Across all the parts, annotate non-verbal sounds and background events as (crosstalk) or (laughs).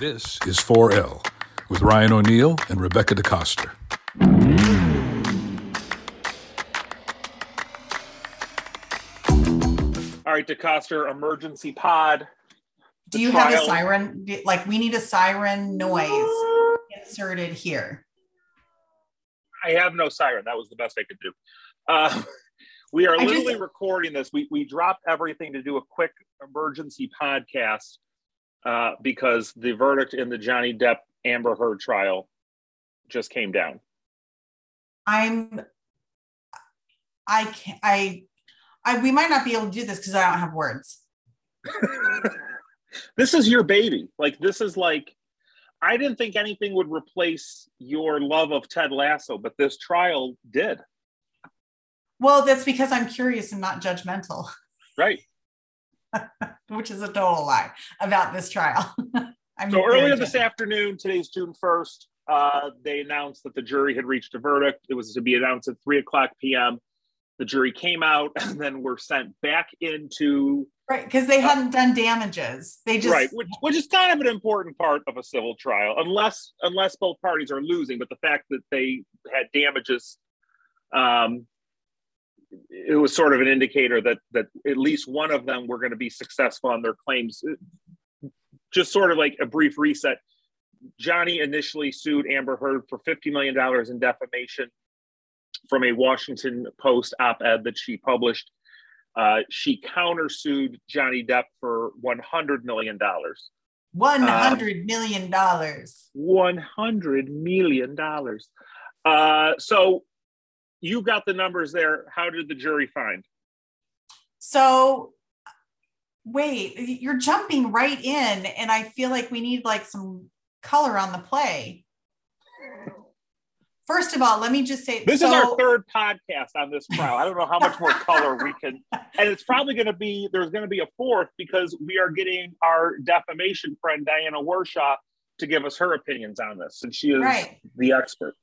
This is 4L with Ryan O'Neill and Rebecca DeCoster. All right, DeCoster, emergency pod. Do you have a siren? Like, we need a siren noise inserted here. I have no siren. That was the best I could do. Uh, (laughs) we are I just- literally recording this. We we dropped everything to do a quick emergency podcast uh, because the verdict in the Johnny Depp Amber Heard trial just came down. I'm, I can't, I, I, we might not be able to do this because I don't have words. (laughs) this is your baby. Like this is like I didn't think anything would replace your love of Ted Lasso, but this trial did. Well, that's because I'm curious and not judgmental, Right. (laughs) which is a total lie about this trial. (laughs) I'm So earlier this afternoon, today's June 1st, uh, they announced that the jury had reached a verdict. It was to be announced at 3 o'clock p.m. The jury came out (laughs) and then were sent back into, Right, because they hadn't done damages. They just right, which, which is kind of an important part of a civil trial, unless unless both parties are losing. But the fact that they had damages, um, it was sort of an indicator that that at least one of them were going to be successful on their claims. Just sort of like a brief reset. Johnny initially sued Amber Heard for $50 million in defamation from a Washington Post op ed that she published. Uh, she countersued Johnny Depp for $100 million. one hundred million dollars. $100 million. Uh, so you got the numbers there. How did the jury find? So wait, you're jumping right in, and I feel like we need like some color on the play. First of all, let me just say This so, is our third podcast on this trial. I don't know how much more color we can, (laughs) and it's probably going to be there's going to be a fourth because we are getting our defamation friend Diana Warshaw to give us her opinions on this, and she is Right. the expert.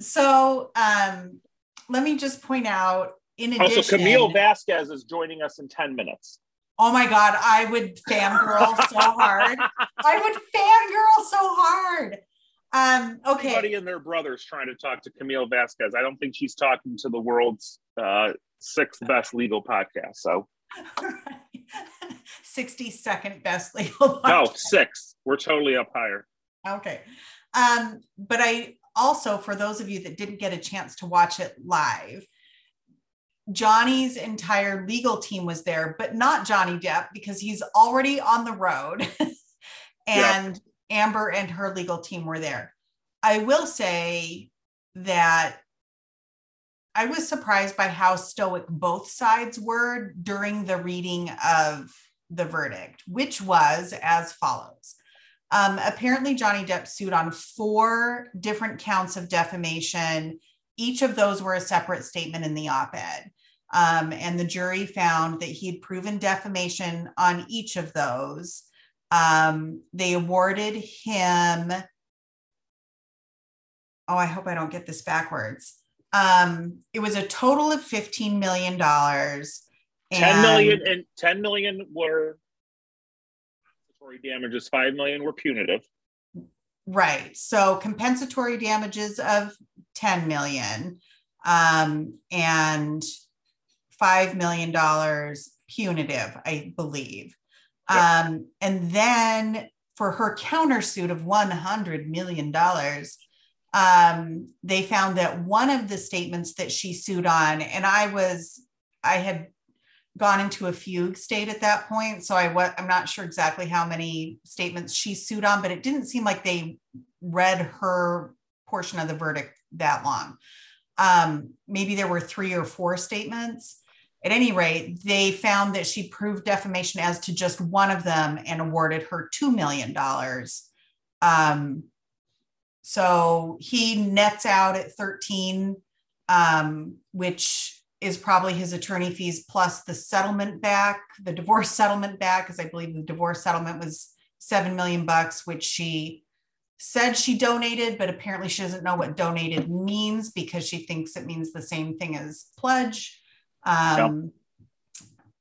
So um, let me just point out in addition. Also, Camille Vasquez is joining us in ten minutes. Oh my God, I would fangirl (laughs) so hard. I would fangirl so hard. Um, okay. Everybody and their brothers trying to talk to Camille Vasquez. I don't think she's talking to the world's uh, sixth best legal podcast. So (laughs) 60 second best legal no, podcast. six. We're totally up higher. Okay. Um, but I also, for those of you that didn't get a chance to watch it live, Johnny's entire legal team was there, but not Johnny Depp because he's already on the road. (laughs) and Amber and her legal team were there. I will say that I was surprised by how stoic both sides were during the reading of the verdict, which was as follows. Um, apparently, Johnny Depp sued on four different counts of defamation. Each of those were a separate statement in the op ed. Um, and the jury found that he had proven defamation on each of those. Um, they awarded him, oh, I hope I don't get this backwards. Um, it was a total of $15 million. 10 million and 10 million were compensatory damages, 5 million were punitive. Right. So compensatory damages of 10 million um, and $5 million punitive, I believe. Um, and then for her countersuit of $100 million, um, they found that one of the statements that she sued on, and I was, I had gone into a fugue state at that point. So I was, I'm not sure exactly how many statements she sued on, but it didn't seem like they read her portion of the verdict that long. Um, maybe there were three or four statements. At any rate, they found that she proved defamation as to just one of them and awarded her $2 million. Um, so he nets out at 13, um, which is probably his attorney fees plus the settlement back, the divorce settlement back, because I believe the divorce settlement was seven million bucks, which she said she donated, but apparently she doesn't know what donated means because she thinks it means the same thing as pledge. Um,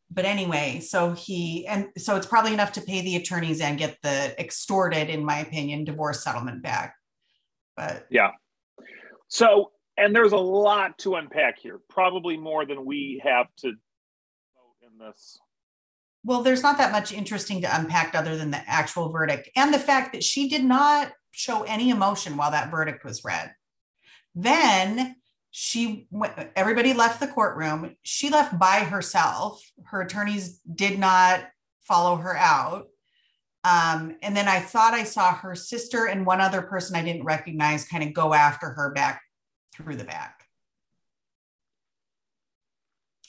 but anyway, so he and so it's probably enough to pay the attorneys and get the extorted, in my opinion, divorce settlement back. But yeah. So and there's a lot to unpack here, probably more than we have to in this. Well, there's not that much interesting to unpack other than the actual verdict and the fact that she did not show any emotion while that verdict was read. Then she everybody left the courtroom she left by herself her attorneys did not follow her out um, and then i thought i saw her sister and one other person i didn't recognize kind of go after her back through the back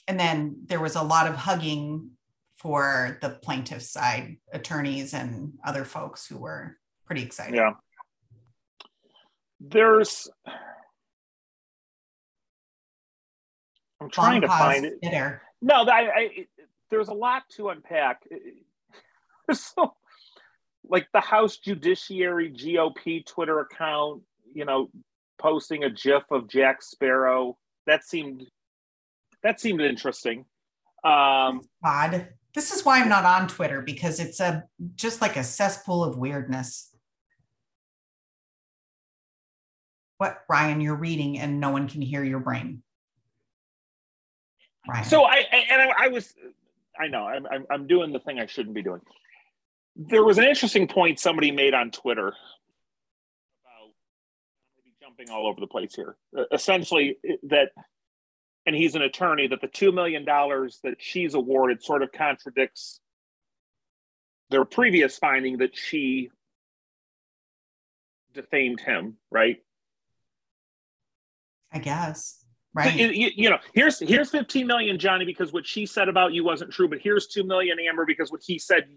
and then there was a lot of hugging for the plaintiff's side attorneys and other folks who were pretty excited yeah there's I'm trying to find it. Bitter. No, I, I, there's a lot to unpack. (laughs) so, like the House Judiciary GOP Twitter account, you know, posting a GIF of Jack Sparrow. That seemed that seemed interesting. Um, odd. This is why I'm not on Twitter because it's a just like a cesspool of weirdness. What Ryan, you're reading and no one can hear your brain. Right. So I and I, I was, I know I'm, I'm I'm doing the thing I shouldn't be doing. There was an interesting point somebody made on Twitter jumping all over the place here. Uh, essentially, that, and he's an attorney that the two million dollars that she's awarded sort of contradicts their previous finding that she defamed him, right? I guess. Right. So, you, you, know, here's here's 15 million, Johnny, because what she said about you wasn't true. But here's two million, Amber, because what he said,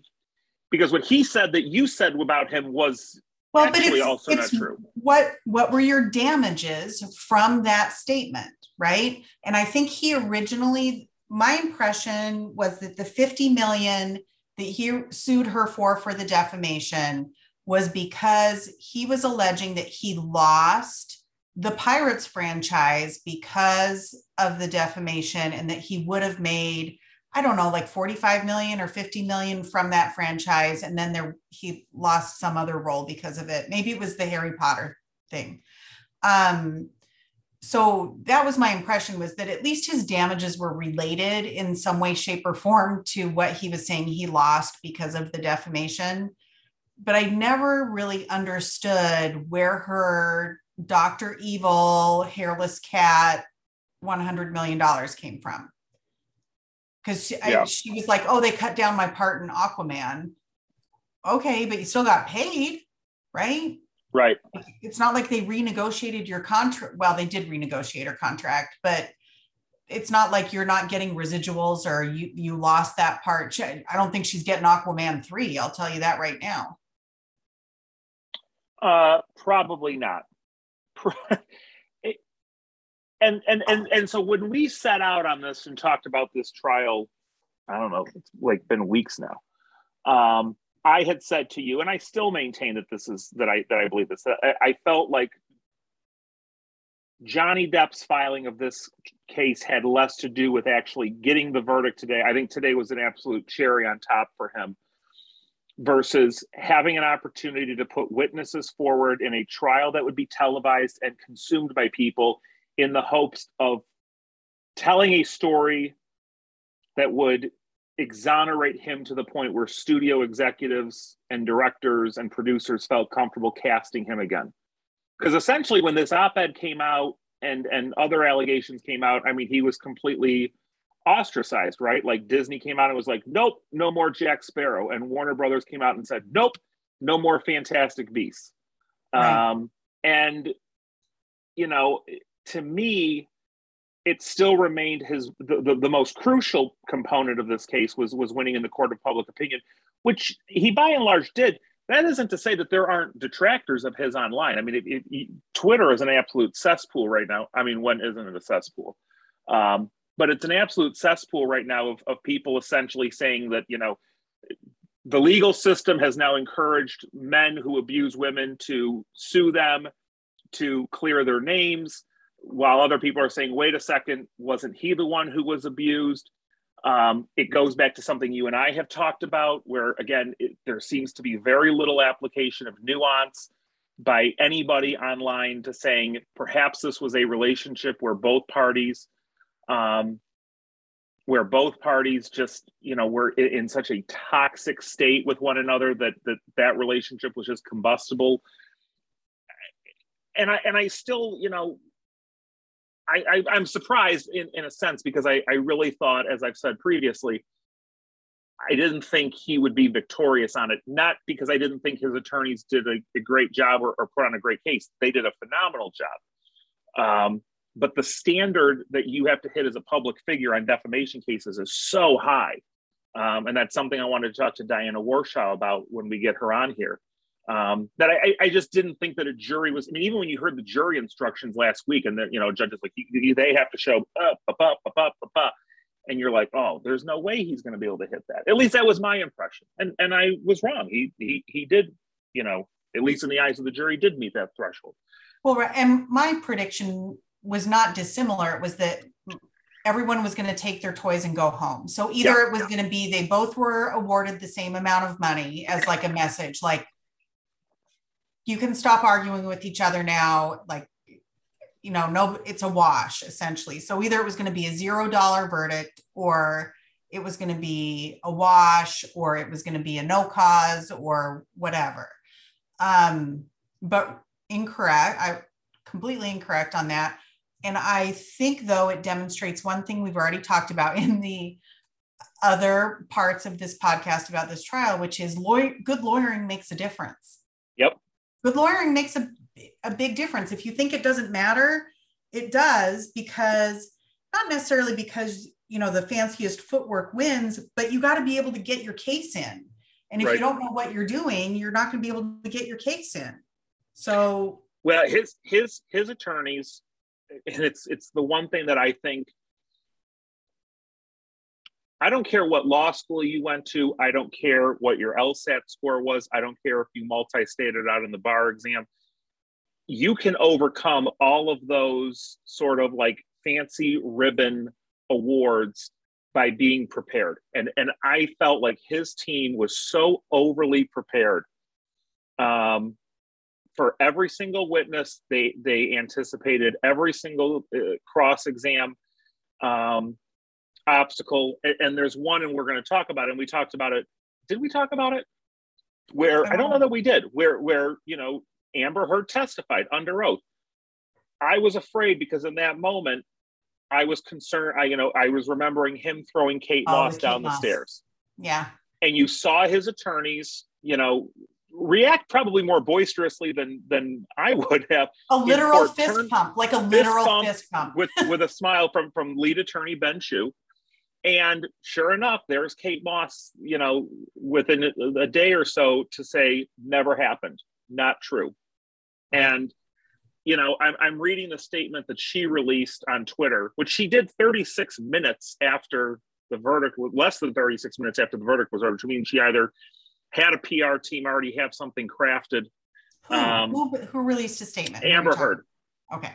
because what he said that you said about him was well, but it's, also it's not true. What what were your damages from that statement, right? And I think he originally, my impression was that the 50 million that he sued her for for the defamation was because he was alleging that he lost the Pirates franchise because of the defamation and that he would have made I don't know like 45 million or 50 million from that franchise and then there he lost some other role because of it. Maybe it was the Harry Potter thing. Um so that was my impression was that at least his damages were related in some way shape or form to what he was saying he lost because of the defamation but i never really understood where her Dr. Evil, Hairless Cat, $100 million came from. Because she, yeah. she was like, oh, they cut down my part in Aquaman. Okay, but you still got paid, right? Right. It's not like they renegotiated your contract. Well, they did renegotiate her contract, but it's not like you're not getting residuals or you you lost that part. I don't think she's getting Aquaman 3. I'll tell you that right now. Uh probably not. And and and and so when we set out on this and talked about this trial, I don't know, it's like been weeks now. Um, I had said to you, and I still maintain that this is that I that I believe this. I, I felt like Johnny Depp's filing of this case had less to do with actually getting the verdict today. I think today was an absolute cherry on top for him versus having an opportunity to put witnesses forward in a trial that would be televised and consumed by people in the hopes of telling a story that would exonerate him to the point where studio executives and directors and producers felt comfortable casting him again because essentially when this op-ed came out and and other allegations came out i mean he was completely ostracized, right? Like Disney came out and was like, nope, no more Jack Sparrow. And Warner Brothers came out and said, nope, no more Fantastic Beasts. Right. Um, and, you know, to me, it still remained his the, the, the, most crucial component of this case was was winning in the court of public opinion, which he by and large did. That isn't to say that there aren't detractors of his online. I mean, it, it, Twitter is an absolute cesspool right now. I mean, when isn't it a cesspool? Um, but it's an absolute cesspool right now of, of people essentially saying that you know the legal system has now encouraged men who abuse women to sue them to clear their names while other people are saying wait a second wasn't he the one who was abused Um, it goes back to something you and I have talked about, where again, it, there seems to be very little application of nuance by anybody online to saying perhaps this was a relationship where both parties, um, where both parties just you know were in, in such a toxic state with one another that that that relationship was just combustible. And I and I still you know I, I am surprised in, in a sense because I, I really thought, as I've said previously, I didn't think he would be victorious on it. Not because I didn't think his attorneys did a, a great job or, or, put on a great case. They did a phenomenal job. Um, but the standard that you have to hit as a public figure on defamation cases is so high. Um, and that's something I wanted to talk to Diana Warshaw about when we get her on here um, that I, I just didn't think that a jury was. I mean, even when you heard the jury instructions last week, and that you know, judges like they have to show up, up, up, up, up, up, up, and you're like, oh, there's no way he's going to be able to hit that. At least that was my impression, and and I was wrong. He he he did, you know, at least in the eyes of the jury, did meet that threshold. Well, and my prediction was not dissimilar. It was that everyone was going to take their toys and go home. So either yeah, it was going to be they both were awarded the same amount of money as like a message, like you can stop arguing with each other now like you know no it's a wash essentially. So either it was going to be a zero dollar verdict or it was going to be a wash or it was going to be a no cause or whatever. Um but incorrect i completely incorrect on that. And i think though it demonstrates one thing we've already talked about in the other parts of this podcast about this trial which is good lawyering makes a difference. Yep Good lawyering makes a, a big difference. If you think it doesn't matter, it does because not necessarily because you know the fanciest footwork wins, but you got to be able to get your case in. And if right. you don't know what you're doing, you're not going to be able to get your case in. So well, his his his attorneys, and it's it's the one thing that I think I don't care what law school you went to. I don't care what your LSAT score was. I don't care if you multi stated out in the bar exam. You can overcome all of those sort of like fancy ribbon awards by being prepared. And, and I felt like his team was so overly prepared. Um, for every single witness, they they anticipated every single uh, cross exam. Um, obstacle and there's one and we're going to talk about it and we talked about it did we talk about it where i don't know that we did where where you know amber heard testified under oath i was afraid because in that moment i was concerned i you know i was remembering him throwing kate oh, moss down the stairs yeah and you saw his attorneys you know react probably more boisterously than than I would have. A literal fist pump, like a literal fist pump, fist pump. with with a smile from from lead attorney Ben Chew. And sure enough, there's Kate Moss, you know, within a, a day or so to say, never happened, not true. And, you know, I'm, I'm reading the statement that she released on Twitter, which she did 36 minutes after the verdict, less than 36 minutes after the verdict was ordered, which means she either had a PR team already have something crafted. Who, um, who, who released a statement? Amber Heard. Okay.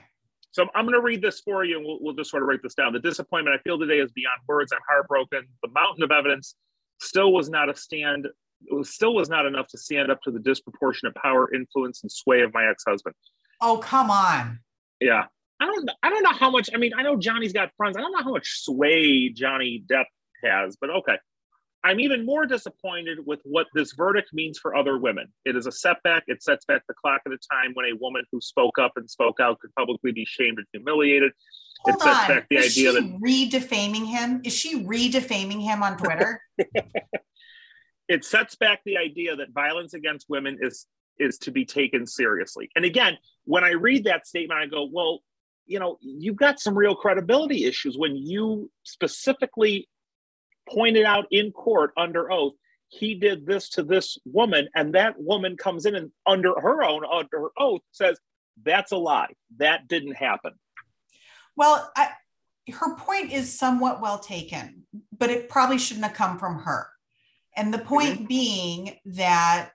So I'm going to read this for you and we'll, we'll just sort of write this down. The disappointment I feel today is beyond words. I'm heartbroken. The mountain of evidence still was not a stand, it was, still was not enough to stand up to the disproportionate power, influence, and sway of my ex-husband. Oh, come on. Yeah. I don't I don't know how much I mean I know Johnny's got friends. I don't know how much sway Johnny Depp has, but okay. I'm even more disappointed with what this verdict means for other women. It is a setback. It sets back the clock at a time when a woman who spoke up and spoke out could publicly be shamed and humiliated. Hold it sets on. back the is idea she that re-defaming him. Is she re-defaming him on Twitter? (laughs) (laughs) it sets back the idea that violence against women is is to be taken seriously. And again, when I read that statement, I go, well, you know, you've got some real credibility issues when you specifically pointed out in court under oath he did this to this woman and that woman comes in and under her own under her oath says that's a lie that didn't happen well I, her point is somewhat well taken but it probably shouldn't have come from her and the point mm-hmm. being that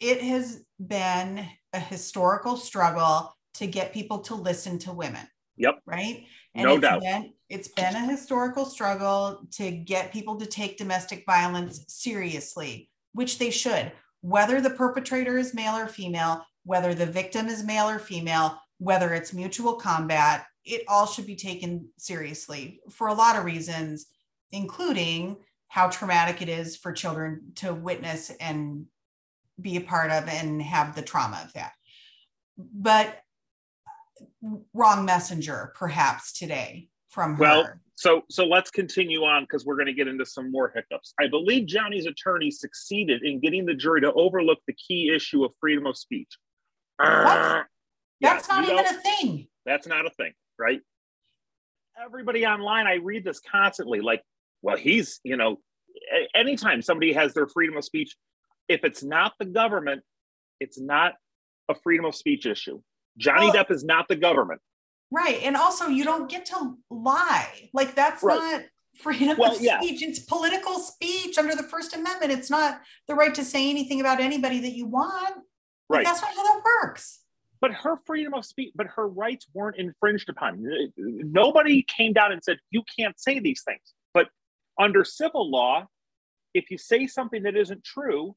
it has been a historical struggle to get people to listen to women Yep. Right. And no doubt. Been, it's been a historical struggle to get people to take domestic violence seriously, which they should, whether the perpetrator is male or female, whether the victim is male or female, whether it's mutual combat, it all should be taken seriously for a lot of reasons, including how traumatic it is for children to witness and be a part of and have the trauma of that. But uh, wrong messenger, perhaps today from her. Well, so so let's continue on because we're going to get into some more hiccups. I believe Johnny's attorney succeeded in getting the jury to overlook the key issue of freedom of speech. What? Uh, that's not even a thing. That's not a thing, right? Everybody online, I read this constantly. Like, well, he's, you know, anytime somebody has their freedom of speech, if it's not the government, it's not a freedom of speech issue. Johnny well, Depp is not the government. Right. And also, you don't get to lie. Like, that's right. not freedom well, of speech. Yeah. It's political speech under the First Amendment. It's not the right to say anything about anybody that you want. Like, right. That's not how that works. But her freedom of speech, but her rights weren't infringed upon. Nobody came down and said, you can't say these things. But under civil law, if you say something that isn't true,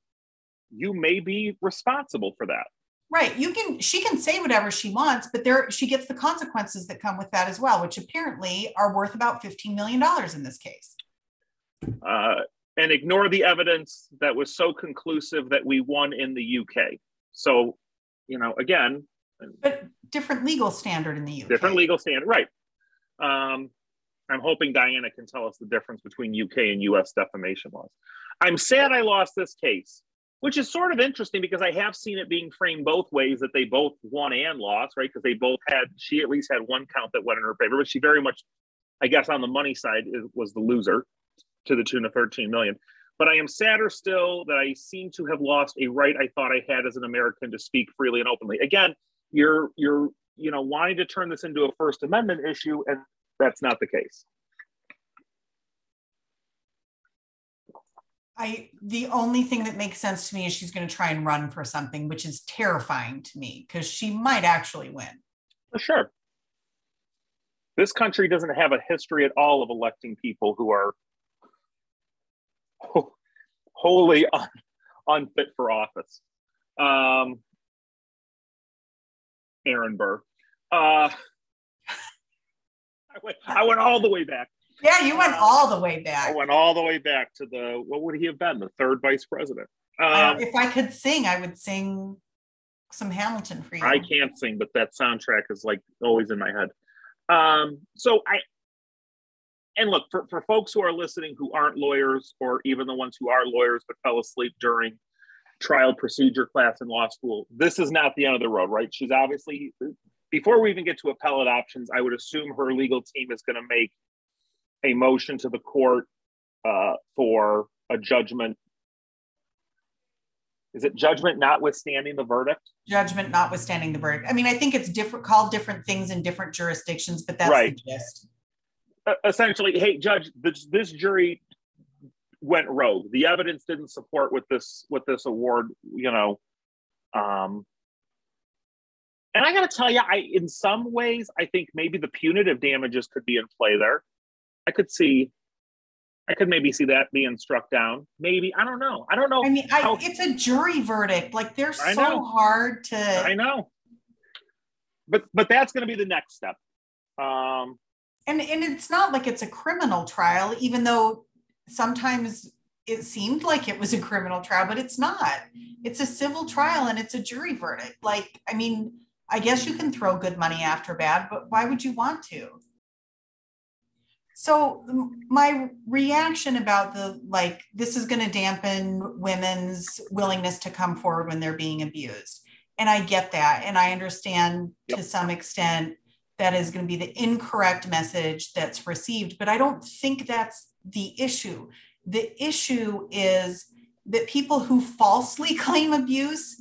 you may be responsible for that. Right. You can she can say whatever she wants, but there she gets the consequences that come with that as well, which apparently are worth about $15 million in this case. Uh, and ignore the evidence that was so conclusive that we won in the UK. So, you know, again, but different legal standard in the UK. Different legal standard, right. Um, I'm hoping Diana can tell us the difference between UK and US defamation laws. I'm sad I lost this case which is sort of interesting because I have seen it being framed both ways that they both won and lost, right? Because they both had, she at least had one count that went in her favor, but she very much, I guess, on the money side was the loser to the tune of 13 million. But I am sadder still that I seem to have lost a right I thought I had as an American to speak freely and openly. Again, you're you're you know wanting to turn this into a First Amendment issue, and that's not the case. I the only thing that makes sense to me is she's going to try and run for something, which is terrifying to me because she might actually win. For sure. This country doesn't have a history at all of electing people who are wholly un, unfit for office. Um, Aaron Burr. Uh, (laughs) I went, I went all the way back. Yeah, you went all the way back. I went all the way back to the what would he have been? The third vice president. Um, if I could sing, I would sing some Hamilton for you. I can't sing, but that soundtrack is like always in my head. Um, so I and look for, for folks who are listening who aren't lawyers or even the ones who are lawyers but fell asleep during trial procedure class in law school, this is not the end of the road, right? She's obviously before we even get to appellate options, I would assume her legal team is going to make a motion to the court uh, for a judgment. Is it judgment notwithstanding the verdict? Judgment notwithstanding the verdict. I mean, I think it's different, called different things in different jurisdictions, but that's right. the gist. Uh, essentially, hey, judge, this, this jury went rogue. The evidence didn't support what this what this award, you know. Um, and I got to tell you, I in some ways, I think maybe the punitive damages could be in play there. I could see I could maybe see that being struck down. Maybe I don't know. I don't know. I mean, how, I, it's a jury verdict. Like they're I so know. hard to. I know. But but that's going to be the next step. Um, and and it's not like it's a criminal trial, even though sometimes it seemed like it was a criminal trial, but it's not. It's a civil trial and it's a jury verdict. Like I mean, I guess you can throw good money after bad, but why would you want to? So my reaction about the like this is going to dampen women's willingness to come forward when they're being abused. And I get that and I understand yep. to some extent that is going to be the incorrect message that's received, but I don't think that's the issue. The issue is that people who falsely (laughs) claim abuse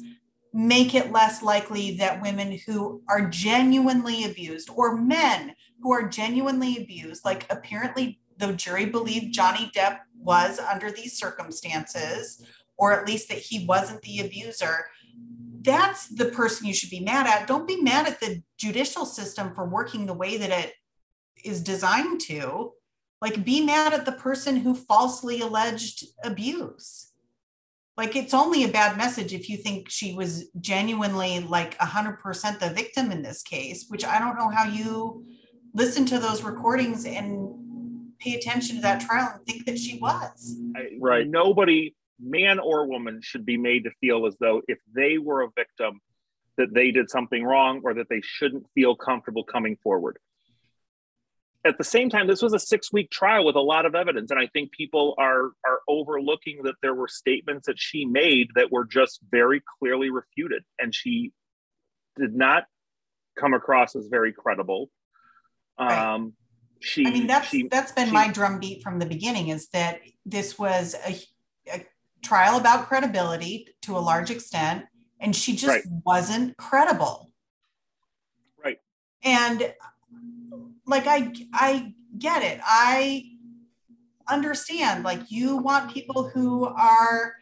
make it less likely that women who are genuinely abused or men who are genuinely abused, like apparently the jury believed Johnny Depp was under these circumstances, or at least that he wasn't the abuser, that's the person you should be mad at. Don't be mad at the judicial system for working the way that it is designed to. Like, be mad at the person who falsely alleged abuse. Like, it's only a bad message if you think she was genuinely like 100% the victim in this case, which I don't know how you listen to those recordings and pay attention to that trial and think that she was. Right. Nobody, man or woman, should be made to feel as though if they were a victim, that they did something wrong or that they shouldn't feel comfortable coming forward at the same time, this was a six week trial with a lot of evidence. And I think people are, are overlooking that there were statements that she made that were just very clearly refuted. And she did not come across as very credible. Right. Um, she, I mean, that's, she, that's been she, my drumbeat from the beginning is that this was a, a trial about credibility to a large extent. And she just right. wasn't credible. Right. And like I I get it. I understand like you want people who are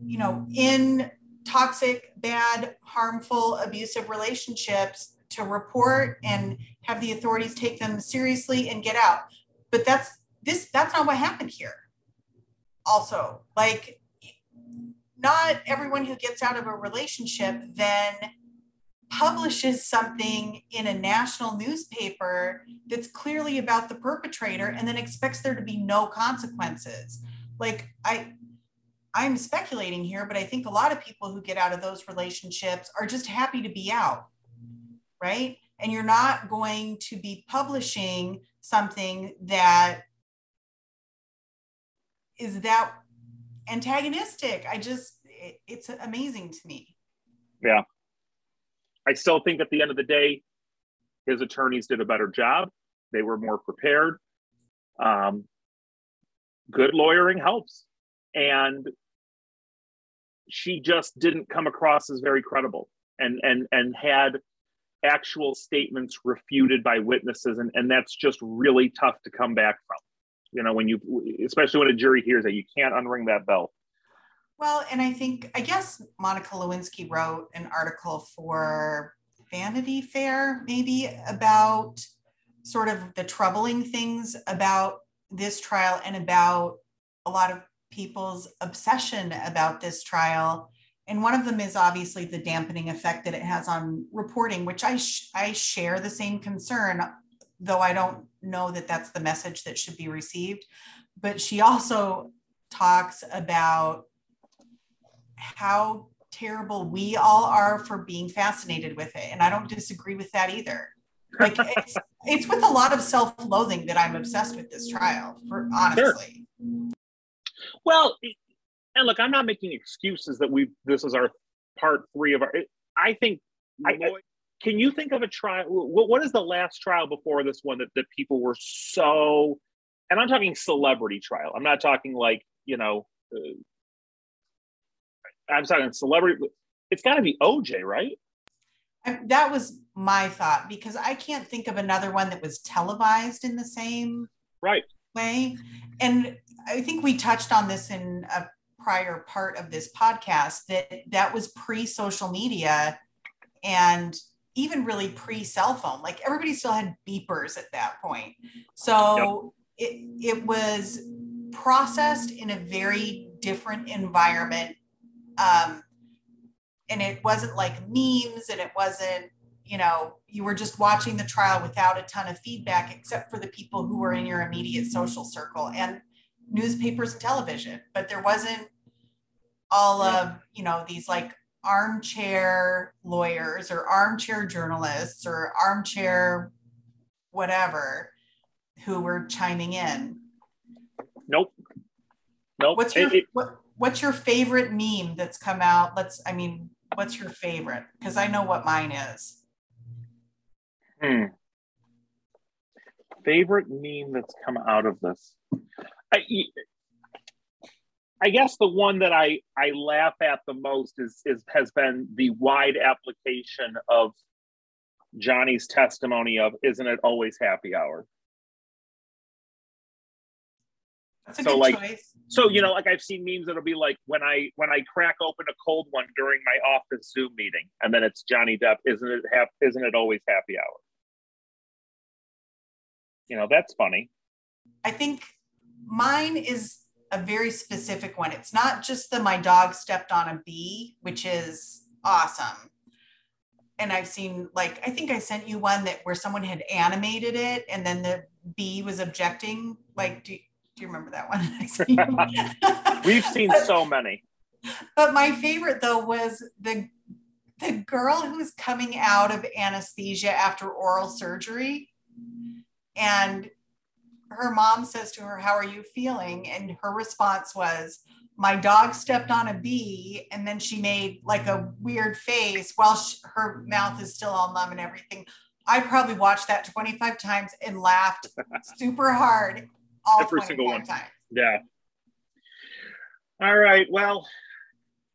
you know in toxic, bad, harmful, abusive relationships to report and have the authorities take them seriously and get out. But that's this that's not what happened here. Also, like not everyone who gets out of a relationship then publishes something in a national newspaper that's clearly about the perpetrator and then expects there to be no consequences. Like i i'm speculating here but i think a lot of people who get out of those relationships are just happy to be out right? And you're not going to be publishing something that is that antagonistic. I just it, it's amazing to me. Yeah I still think at the end of the day, his attorneys did a better job. They were more prepared. Um, good lawyering helps. And she just didn't come across as very credible and and and had actual statements refuted by witnesses and, and that's just really tough to come back from you know when you especially when a jury hears that you can't unring that bell well, and I think, I guess Monica Lewinsky wrote an article for Vanity Fair, maybe about sort of the troubling things about this trial and about a lot of people's obsession about this trial. And one of them is obviously the dampening effect that it has on reporting, which I, sh- I share the same concern, though I don't know that that's the message that should be received. But she also talks about how terrible we all are for being fascinated with it. And I don't disagree with that either. Like (laughs) it's it's with a lot of self-loathing that I'm obsessed with this trial, for honestly. Sure. Well, and look, I'm not making excuses that we this is our part three of our. I think. I, can you think of a trial? What, what is the last trial before this one that, that people were so? And I'm talking celebrity trial. I'm not talking like you know uh, I'm talking celebrity. It's got to be OJ, right? That was my thought because I can't think of another one that was televised in the same right way. And I think we touched on this in a prior part of this podcast that that was pre social media and even really pre cell phone. Like everybody still had beepers at that point. So yep. it, it was processed in a very different environment um, and it wasn't like memes and it wasn't, you know, you were just watching the trial without a ton of feedback, except for the people who were in your immediate social circle and newspapers and television. But there wasn't all of, you know, these like armchair lawyers or armchair journalists or armchair whatever who were chiming in. Nope. Nope. What's your, it, it, what, what's your favorite meme that's come out? Let's, I mean, what's your favorite? Because I know what mine is. Hmm. Favorite meme that's come out of this? I, I guess the one that I, I laugh at the most is, is has been the wide application of Johnny's testimony of isn't it always happy hour? So, good like, choice. So you know, like I've seen memes that'll be like when I when I crack open a cold one during my office Zoom meeting, and then it's Johnny Depp. Isn't it hap- Isn't it always happy hour? You know, that's funny. I think mine is a very specific one. It's not just the my dog stepped on a bee, which is awesome. And I've seen like I think I sent you one that where someone had animated it and then the bee was objecting. Like, do, do you remember that one? (laughs) I sent you? (laughs) We've seen so many. but my favorite though was the the girl who's coming out of anesthesia after oral surgery and her mom says to her how are you feeling and her response was my dog stepped on a bee and then she made like a weird face while she, her mouth is still all numb and everything i probably watched that 25 times and laughed super hard all Every single one. times Yeah. All right. Well,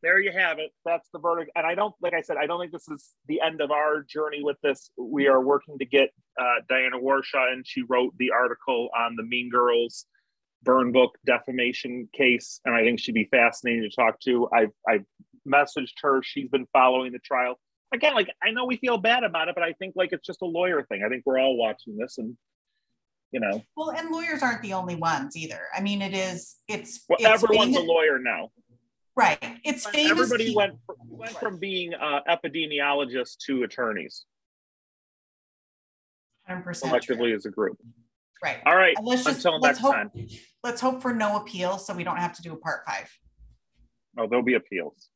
there you have it. That's the verdict. And I don't, like I said, I don't think this is the end of our journey with this. We are working to get uh, Diana Warshaw, and she wrote the article on the Mean Girls burn book defamation case, and I think she'd be fascinating to talk to. I've I've messaged her. She's been following the trial. Again, like I know we feel bad about it, but I think like it's just a lawyer thing. I think we're all watching this, and you know, Well, and lawyers aren't the only ones either. I mean, it is, it's, well, it's everyone's a lawyer now. right. It's famous. Everybody peop- went went from being uh, epidemiologists to attorneys 100% collectively as a group. Right. All right. And let's just, Until let's next hope, time. let's hope for no appeal so we don't have to do a part five. Oh, there'll be appeals.